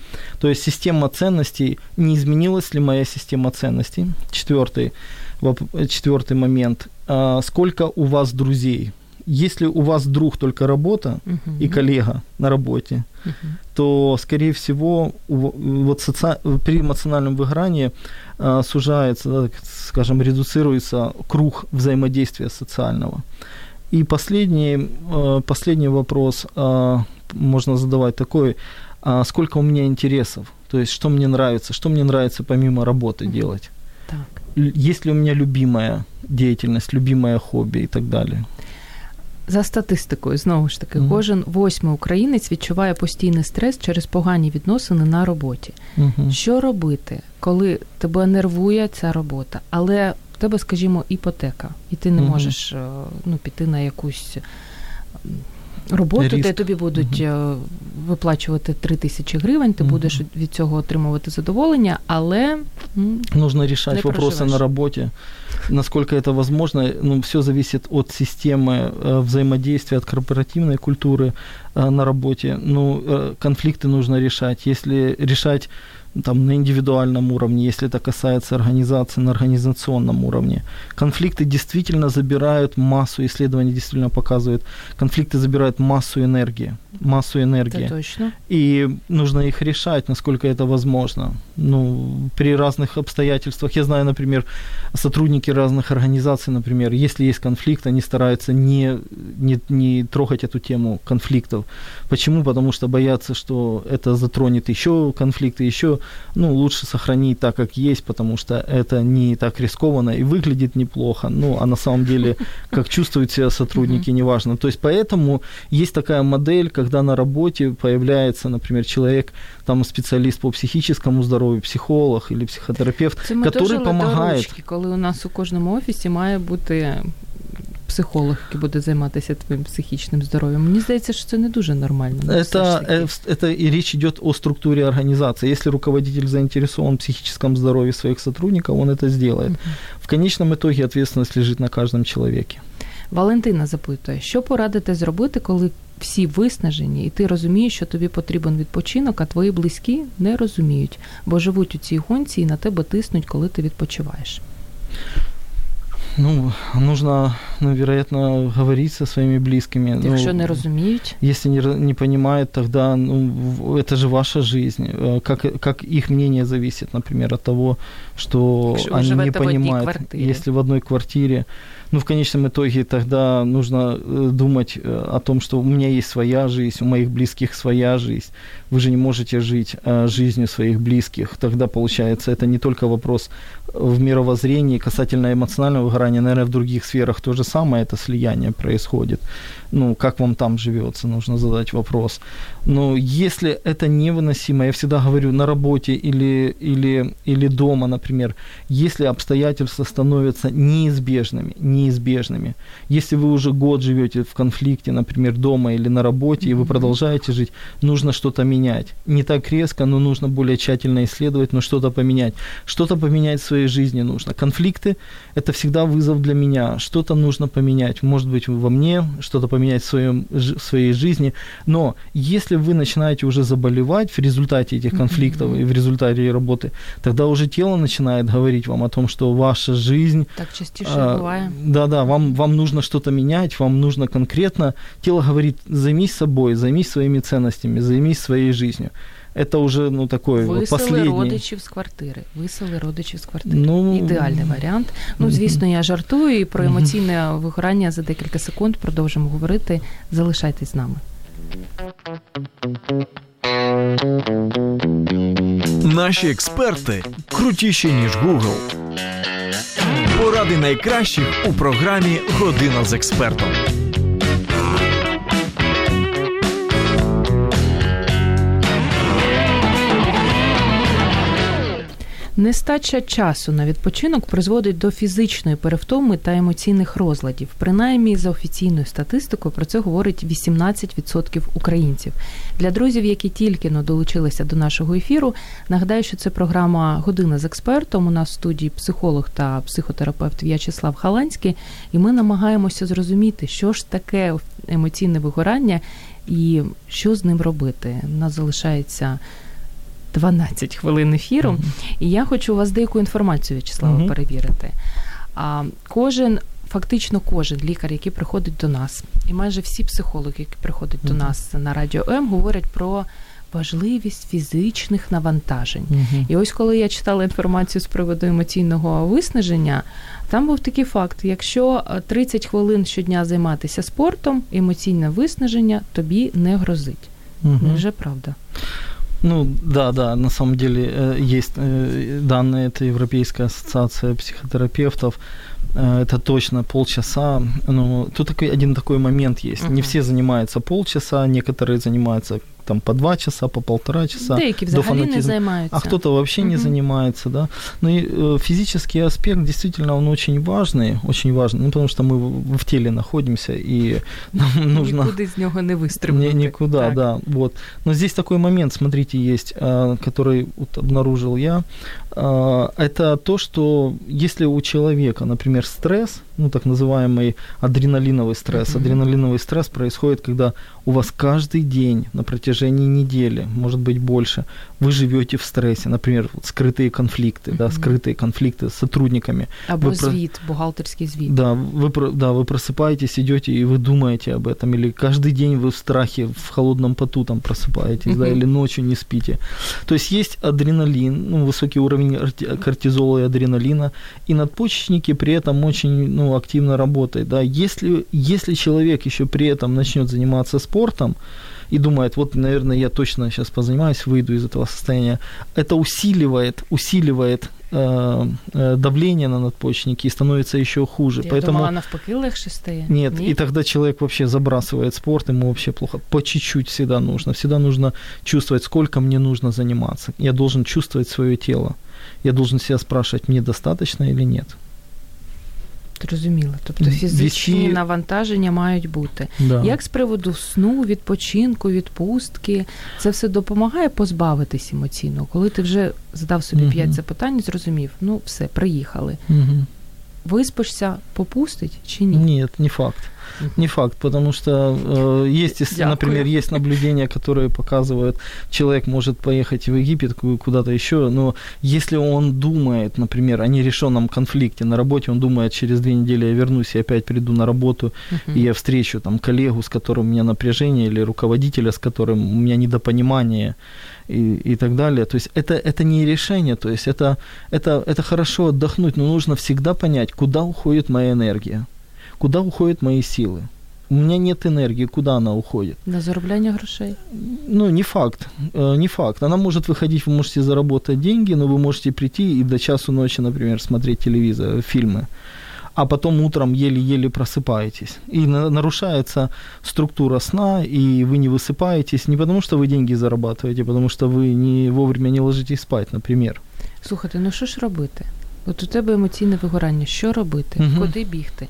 То есть система ценностей, не изменилась ли моя система ценностей? Четвертый, воп- четвертый момент. А, Сколько у вас друзей? Если у вас друг только работа Мгм. и коллега на работе, Мгм. то, скорее всего, вот соци- при эмоциональном выгорании а, сужается, да, скажем, редуцируется круг взаимодействия социального. И последний, э, последний вопрос а, можно задавать такой, а сколько у меня интересов, то есть что мне нравится, что мне нравится помимо работы Мгм. делать. Так. Есть ли у меня любимая деятельность, любимое хобби и так далее. За статистикою, знову ж таки, Мгм. кожен восьмий українець відчуває постійний стрес через погані відносини на роботі. Мгм. Що робити, коли тебе нервує ця робота, але в тебе, скажімо, іпотека, і ти не Мгм. можеш е, ну, піти на якусь роботу, де тобі будуть е, виплачувати 3 тисячі гривень, ти будеш від цього отримувати задоволення, але Нужно вопросы проживешь. на работе, насколько это возможно. Ну, все зависит от системы э, взаимодействия, от корпоративной культуры э, на работе. Ну, э, конфликты нужно решать. Если решать там, на индивидуальном уровне, если это касается организации на организационном уровне. Конфликты действительно забирают массу, исследования действительно показывают, конфликты забирают массу энергии, массу энергии. Это точно. И нужно их решать, насколько это возможно. Ну, при разных обстоятельствах. Я знаю, например, сотрудники разных организаций, например, если есть конфликт, они стараются не, не, не трогать эту тему конфликтов. Почему? Потому что боятся, что это затронет еще конфликты, еще ну, лучше сохранить так, как есть, потому что это не так рискованно и выглядит неплохо, ну, а на самом деле, как чувствуют себя сотрудники, неважно. То есть поэтому есть такая модель, когда на работе появляется, например, человек, там специалист по психическому здоровью, психолог или психотерапевт, Це ми который дожили помогает. до ручки, коли у нас у кожному офісі має бути психолог, який буде займатися твоїм психічним здоров'ям. Мені здається, що це не дуже нормально. ну, все ж Это, таки. э, это и речь идет о структуре организации. Если руководитель заинтересован в психическом здоровье своих сотрудников, он это сделает. В конечном итоге ответственность лежит на каждом человеке. Валентина запитує, що порадити зробити, коли всі виснажені, і ти розумієш, що тобі потрібен відпочинок, а твої близькі не розуміють, бо живуть у цій гонці і на тебе тиснуть, коли ти відпочиваєш. Ну, нужно, ну, вероятно, говорить со своими близкими. Ну, Якщо не розуміють, Если не, ра- не понимают, тогда ну, в- это же ваша жизнь. Э, Как, как их мнение зависит, например, от того, что Якщо ви они не живете в одній понимают. квартирі. Если в одной квартире, ну, в конечном итоге тогда нужно э, думать э, о том, что у меня есть своя жизнь, у моих близких своя жизнь. Вы же не можете жить э, жизнью своих близких. Тогда, получается, это не только вопрос в мировоззрении касательно эмоционального выгорания, наверное, в других сферах то же самое, это слияние происходит. Ну, как вам там живется, нужно задать вопрос. Но если это невыносимо, я всегда говорю, на работе или, или, или дома, например, если обстоятельства становятся неизбежными, неизбежными, если вы уже год живете в конфликте, например, дома или на работе, и вы продолжаете жить, нужно что-то менять. Не так резко, но нужно более тщательно исследовать, но что-то поменять. Что-то поменять в своей жизни нужно. Конфликты – это всегда вызов для меня. Что-то нужно поменять. Может быть, во мне, что-то поменять в, своем, в своей жизни. Но если вы начинаете уже заболевать в результате этих конфликтов и в результате работы, тогда уже тело начинает говорить вам о том, что ваша жизнь так частіше а, буває. Да-да, вам, вам нужно что-то менять, вам нужно конкретно. Тело говорит, займись собой, займись своими ценностями, займись своей жизнью. Это уже, ну, такой вот Висели последний. родичів з квартири. Висели родичів з квартири. Ну, Ідеальний варіант. Ну, звісно, я жартую і про емоційне вигорання за декілька секунд продовжимо говорити. Залишайтесь з нами. Наші експерти крутіші, ніж Google. Поради найкращих у програмі Година з експертом. Нестача часу на відпочинок призводить до фізичної перевтоми та емоційних розладів. Принаймні, за офіційною статистикою, про це говорить 18% українців. Для друзів, які тільки но долучилися до нашого ефіру, нагадаю, що це програма Година з експертом. У нас в студії психолог та психотерапевт В'ячеслав Халанський, і ми намагаємося зрозуміти, що ж таке емоційне вигорання і що з ним робити. У нас залишається 12 хвилин ефіру. І я хочу у вас деяку інформацію, В'ячеслава, Мгм. перевірити. А, кожен, фактично кожен лікар, який приходить до нас, і майже всі психологи, які приходять до нас на радіо М, говорять про важливість фізичних навантажень. Мгм. І ось коли я читала інформацію з приводу емоційного виснаження, там був такий факт: якщо е, 30 хвилин щодня займатися спортом, емоційне виснаження тобі не грозить. Мгм. Невже правда? Ну, да, да, на самом деле э, есть э, данные, это Европейская ассоциация психотерапевтов, э, это точно полчаса. Ну, тут такой, один такой момент есть. Не все занимаются полчаса, некоторые занимаются там по два часа, по полтора часа. Деякі до взагалі не фанатизма. займаються. А кто-то вообще не Мгм. занимается, да. Ну и э, физический аспект действительно он очень важный, очень важный, ну потому что мы в, в теле находимся и нам нужно Нікуди з нього не вистрибнути. ни- никуда, Так. да, вот. Но здесь такой момент, смотрите, есть, а, который вот обнаружил я. А, Это то, что если у человека, например, стресс, ну так называемый адреналиновый стресс, Мгм. адреналиновый стресс происходит, когда у вас каждый день на протяжении протяжении недели, может быть больше, вы живете в стрессе, например, вот скрытые конфликты, да, скрытые конфликты с сотрудниками. Або Вы про- звіт, бухгалтерський звіт. Да, вы, да, вы просыпаетесь, идете и вы думаете об этом, или каждый день вы в страхе, в холодном поту там просыпаетесь, да, Мгм. или ночью не спите. То есть есть адреналин, ну, высокий уровень кортизола и адреналина, и надпочечники при этом очень ну, активно работают. Да. Если, если человек еще при этом начнет заниматься спортом, и думает, вот, наверное, я точно сейчас позанимаюсь, выйду из этого состояния. Это усиливает, усиливает э, э, давление на надпочечники и становится еще хуже. Я Поэтому думала, навпаки легше стає. нет, Ні? и тогда человек вообще забрасывает спорт, ему вообще плохо. По чуть-чуть всегда нужно. Всегда нужно чувствовать, сколько мне нужно заниматься. Я должен чувствовать свое тело. Я должен себя спрашивать, мне достаточно или нет. Зрозуміло. Тобто фізичні вісі- навантаження мають бути. Да. Як з приводу сну, відпочинку, відпустки, це все допомагає позбавитись емоційно, коли ти вже задав собі п'ять запитань і зрозумів, ну все, приїхали. Мгм. Виспишся, попустить чи ні? Ні, не факт. Не факт, потому что э, есть, Дякую. например, есть наблюдения, которые показывают, человек может поехать в Египет ку- куда-то еще, но если он думает, например, о нерешенном конфликте на работе, он думает, через две недели я вернусь и опять приду на работу, Мгм. и я встречу там коллегу, с которым у меня напряжение, или руководителя, с которым у меня недопонимание и, и так далее. То есть это, это не решение, то есть это, это, это хорошо отдохнуть, но нужно всегда понять, куда уходит моя энергия, куда уходят мои силы. У меня нет энергии, куда она уходит? На заробляння грошей. Ну, не факт, э, не факт. Она может выходить, вы можете заработать деньги, но вы можете прийти и до часу ночи, например, смотреть телевизор, фильмы, а потом утром еле-еле просыпаетесь. И на- нарушается структура сна, и вы не высыпаетесь не потому, что вы деньги зарабатываете, а потому что вы не вовремя не ложитесь спать, например. Слухайте, ну що ж робити? От у тебе емоційне вигорання, що робити? Мгм. Куди бігти?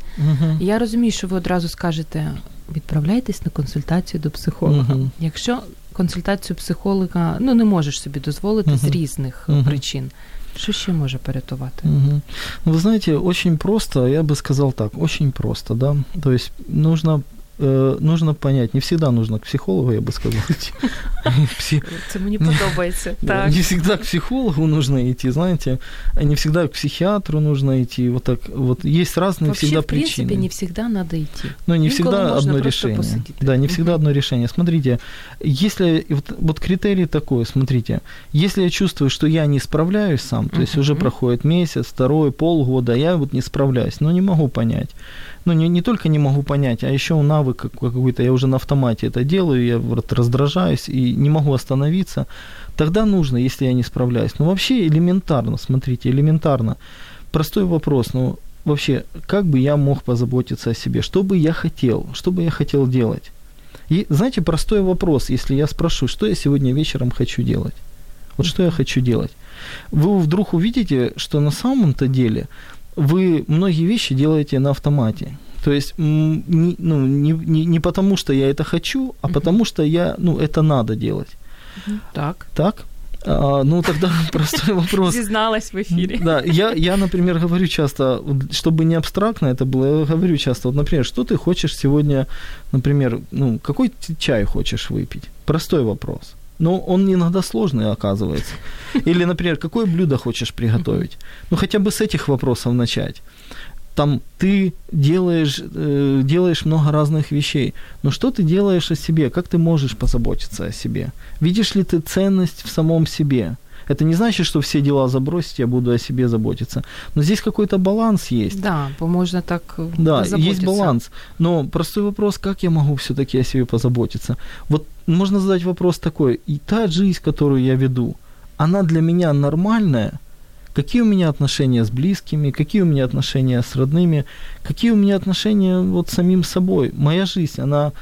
Я розумію, що ви одразу скажете: відправляйтесь на консультацію до психолога. Мгм. Якщо консультацію психолога ну не можеш собі дозволити з різних причин, що ще може порятувати? Мгм. Ну, Вы знаете, очень просто, я бы сказал так, очень просто, да. То есть нужно э, нужно понять, не всегда нужно к психологу, я бы сказал, идти. Це мені подобається. Так. Не всегда к психологу нужно идти, знаете, а не всегда к психиатру нужно идти. Вот так вот есть разные Вообще, всегда в принципе, причины. не всегда надо идти. Но не Инколи всегда одно решение. Да, не всегда одно решение. Смотрите, если вот, вот критерий такой, смотрите, если я чувствую, что я не справляюсь сам, то есть уже проходит месяц, второй, полгода, я вот не справляюсь, но не могу понять. Ну, не, не только не могу понять, а еще навык как- какой-то, я уже на автомате это делаю, я вот раздражаюсь и не могу остановиться, тогда нужно, если я не справляюсь. Ну, вообще элементарно, смотрите, элементарно. Простой вопрос, ну, вообще, как бы я мог позаботиться о себе? Что бы я хотел? Что бы я хотел делать? И, знаете, простой вопрос, если я спрошу, что я сегодня вечером хочу делать? Вот что я хочу делать? Вы вдруг увидите, что на самом-то деле вы многие вещи делаете на автомате. То есть м, не, ну, не, не, не потому, что я это хочу, а Мгм. потому, что я, ну, это надо делать. Так. Так? А, ну, тогда простой вопрос. Зізналась в ефірі. Да, я, я, например, говорю часто, вот, чтобы не абстрактно это было, я говорю часто, вот, например, что ты хочешь сегодня, например, ну, какой ты чай хочешь выпить? Простой вопрос. Но он иногда сложный оказывается. Или, например, какое блюдо хочешь приготовить? Ну, хотя бы с этих вопросов начать. Там ты делаешь, э, делаешь много разных вещей, но что ты делаешь о себе? Как ты можешь позаботиться о себе? Видишь ли ты ценность в самом себе? Это не значит, что все дела забросить, я буду о себе заботиться. Но здесь какой-то баланс есть. Да, бо можна так е, Да, есть баланс. Но простой вопрос, как я могу все-таки о себе позаботиться? Вот можно задать вопрос такой, и та жизнь, которую я веду, она для меня нормальная? Какие у меня отношения с близкими, какие у меня отношения с родными, какие у меня отношения вот с самим собой? Моя жизнь, она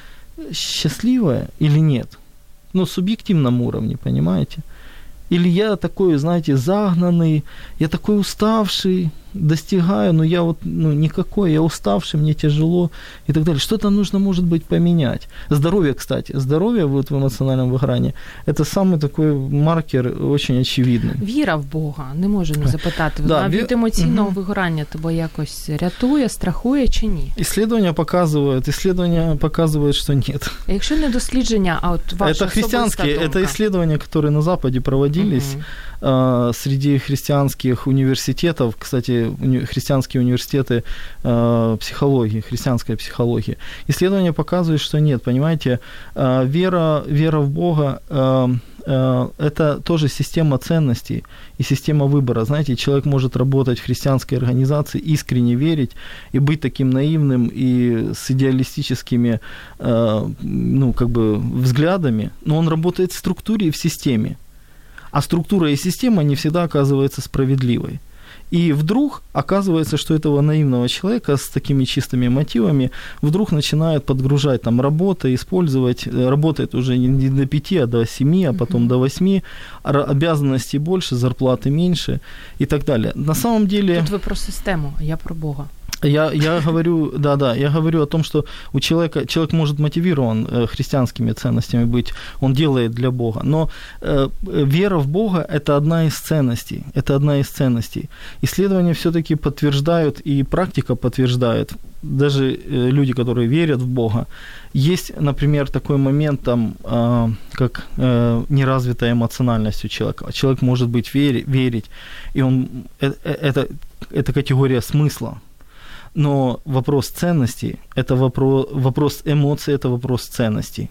счастливая или нет? Ну, субъективном уровне, понимаете? Или я такой, знаете, загнанный, я такой уставший, достигаю, но я вот ну, никакой, я уставший, мне тяжело и так далее. Что-то нужно, может быть, поменять. Здоровье, кстати, здоровье вот в эмоциональном выгорании – это самый такой маркер очень очевидный. Віра в Бога, не можу не запитати. Вона Да, від ві- емоційного Мгм. вигорання тебе якось рятує, страхує чи ні? Исследования показывают, исследования показывают, что нет. А якщо не дослідження, а от ваша это христианские, особиста это думка? исследования, которые на Западе проводились Мгм. а, среди христианских университетов, кстати, христианские университеты а, психологии, христианская психология. Исследования показывают, что нет, понимаете, а, вера, вера в Бога это тоже система ценностей и система выбора. Знаете, человек может работать в христианской организации, искренне верить и быть таким наивным и с идеалистическими э, ну, как бы взглядами, но он работает в структуре и в системе. А структура и система не всегда оказывается справедливой. И вдруг оказывается, что этого наивного человека с такими чистыми мотивами вдруг начинают подгружать там работа, использовать, э, работает уже не до 5, а до 7, а потом до 8, а обязанностей больше, зарплаты меньше и так далее. На самом деле... Тут ви про систему, а я про Бога. Я, я говорю, да, да, я говорю о том, что у человека, человек может мотивирован э, христианскими ценностями быть, он делает для Бога, но э, вера в Бога – это одна из ценностей, это одна из ценностей. Исследования все-таки подтверждают, и практика подтверждает, даже э, люди, которые верят в Бога, есть, например, такой момент, там, э, как э, неразвитая эмоциональность у человека. Человек может быть вери, верить, и он, э, э, это, это категория смысла, но вопрос ценностей – это вопрос, вопрос эмоций, это вопрос ценностей.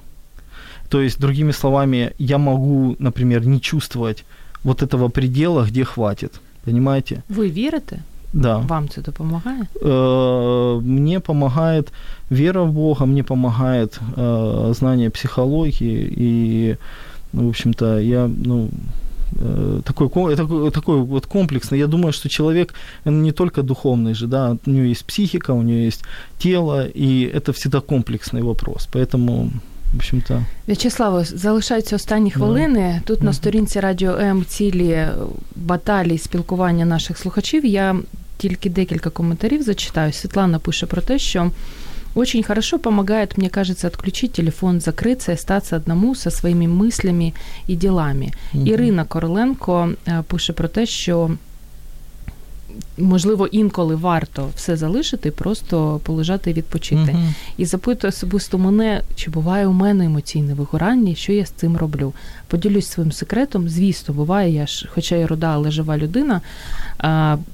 То есть, другими словами, я могу, например, не чувствовать вот этого предела, где хватит. Понимаете? Ви вірите? Да. Вам це допомагає? Э, Мне помогает вера в Бога, мне помогает э, знание психологии и, в общем-то, я, ну, такой, ко- такой, такой вот комплексный. Я думаю, что человек он не только духовный же, да, у него есть психика, у него есть тело, и это всегда комплексный вопрос. Поэтому, в общем-то, В'ячеславо, залишаються останні хвилини. Тут на Мгм. сторінці Радіо М цілі е, баталії спілкування наших слухачів. Я тільки декілька коментарів зачитаю. Світлана пише про те, що очень хорошо помогает, мне кажется, отключить телефон, закрыться и остаться одному со своими мыслями и делами. Мгм. Ірина Короленко е, пише про те, що можливо інколи варто все залишити, просто полежати і відпочити. Мгм. І запитує особисто мене, чи буває у мене емоційне вигорання, що я з цим роблю. Поділюсь своїм секретом. Звісно, буває, я ж, хоча я руда, але жива людина.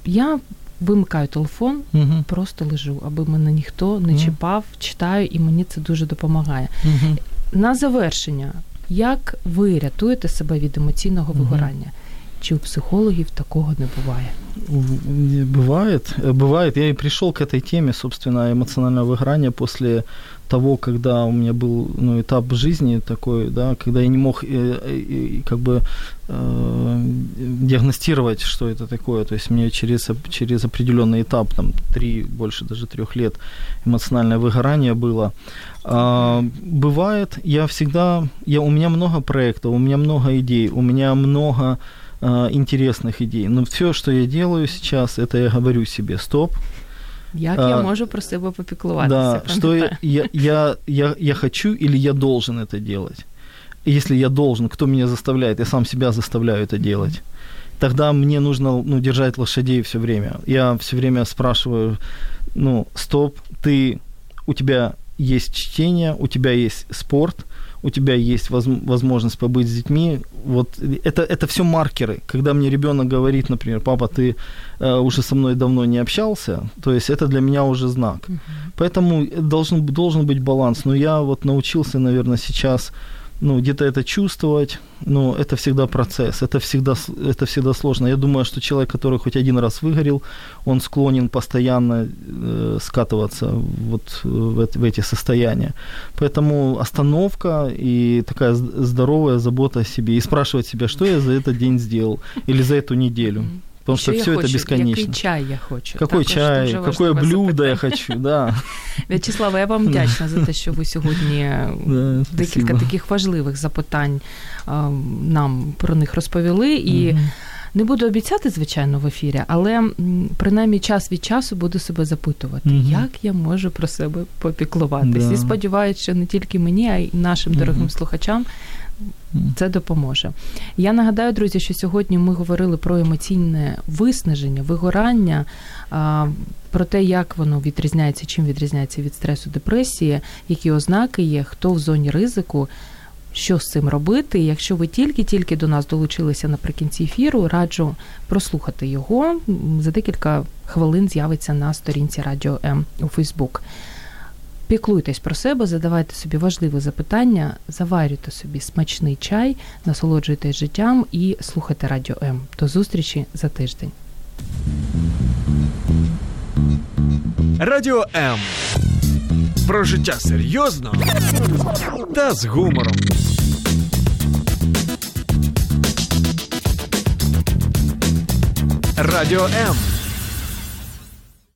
Я вимикаю телефон, Мгм. просто лежу, аби мене ніхто не Мгм. чіпав, читаю, і мені це дуже допомагає. Мгм. На завершення, як ви рятуєте себе від емоційного Мгм. вигорання? Чи у психологів такого не буває? В- Бывает, э, бывает. Я и пришел к этой теме, собственно, эмоционального выгорания после того, когда у меня был ну, этап жизни такой, да, когда я не мог э, э, как бы э, диагностировать, что это такое. То есть мне через, через определенный этап, там, три, больше даже трех лет эмоциональное выгорание было. А, бывает, я всегда, я, у меня много проектов, у меня много идей, у меня много а, интересных идей. Но все, что я делаю сейчас, это я говорю себе, стоп, Як А, я можу про себе попіклуватися? да, что я, я, я, я, я хочу или я должен это делать. Если я должен, кто меня заставляет? Я сам себя заставляю это делать. Тогда мне нужно ну, держать лошадей все время. Я все время спрашиваю, ну, стоп, ты, у тебя есть чтение, у тебя есть спорт, у тебя есть воз- возможность побыть с детьми. Вот это, это все маркеры. Когда мне ребенок говорит, например, папа, ты э, уже со мной давно не общался, то есть это для меня уже знак. Мгм. Поэтому должен, должен быть баланс. Но я вот научился, наверное, сейчас ну, где-то это чувствовать, но это всегда процесс, это всегда, это всегда сложно. Я думаю, что человек, который хоть один раз выгорел, он склонен постоянно э, скатываться вот э, в, в эти состояния. Поэтому остановка и такая здоровая забота о себе. И спрашивать себя, что я за этот день сделал или за эту неделю. Потому что я все это хочу? бесконечно. Який чай я хочу? Какой Також чай, какое блюдо я хочу, да. В'ячеслава, я вам вдячна за те, що ви сьогодні Да, декілька спасибо. таких важливих запитань а, нам про них розповіли. І Мгм. Не буду обіцяти, звичайно, в ефірі, але принаймні час від часу буду себе запитувати, угу. як я можу про себе попіклуватись. Да. І сподіваюся, що не тільки мені, а й нашим дорогим угу. слухачам. Це допоможе. Я нагадаю, друзі, що сьогодні ми говорили про емоційне виснаження, вигорання, про те, як воно відрізняється, чим відрізняється від стресу, депресії, які ознаки є, хто в зоні ризику що з цим робити. Якщо ви тільки-тільки до нас долучилися наприкінці ефіру, раджу прослухати його. За декілька хвилин з'явиться на сторінці Радіо М у Фейсбук. Піклуйтесь про себе, задавайте собі важливі запитання, заварюйте собі смачний чай, насолоджуйтесь життям і слухайте Радіо М. До зустрічі за тиждень. Радіо М. Про життя серйозно та з гумором. Радіо М.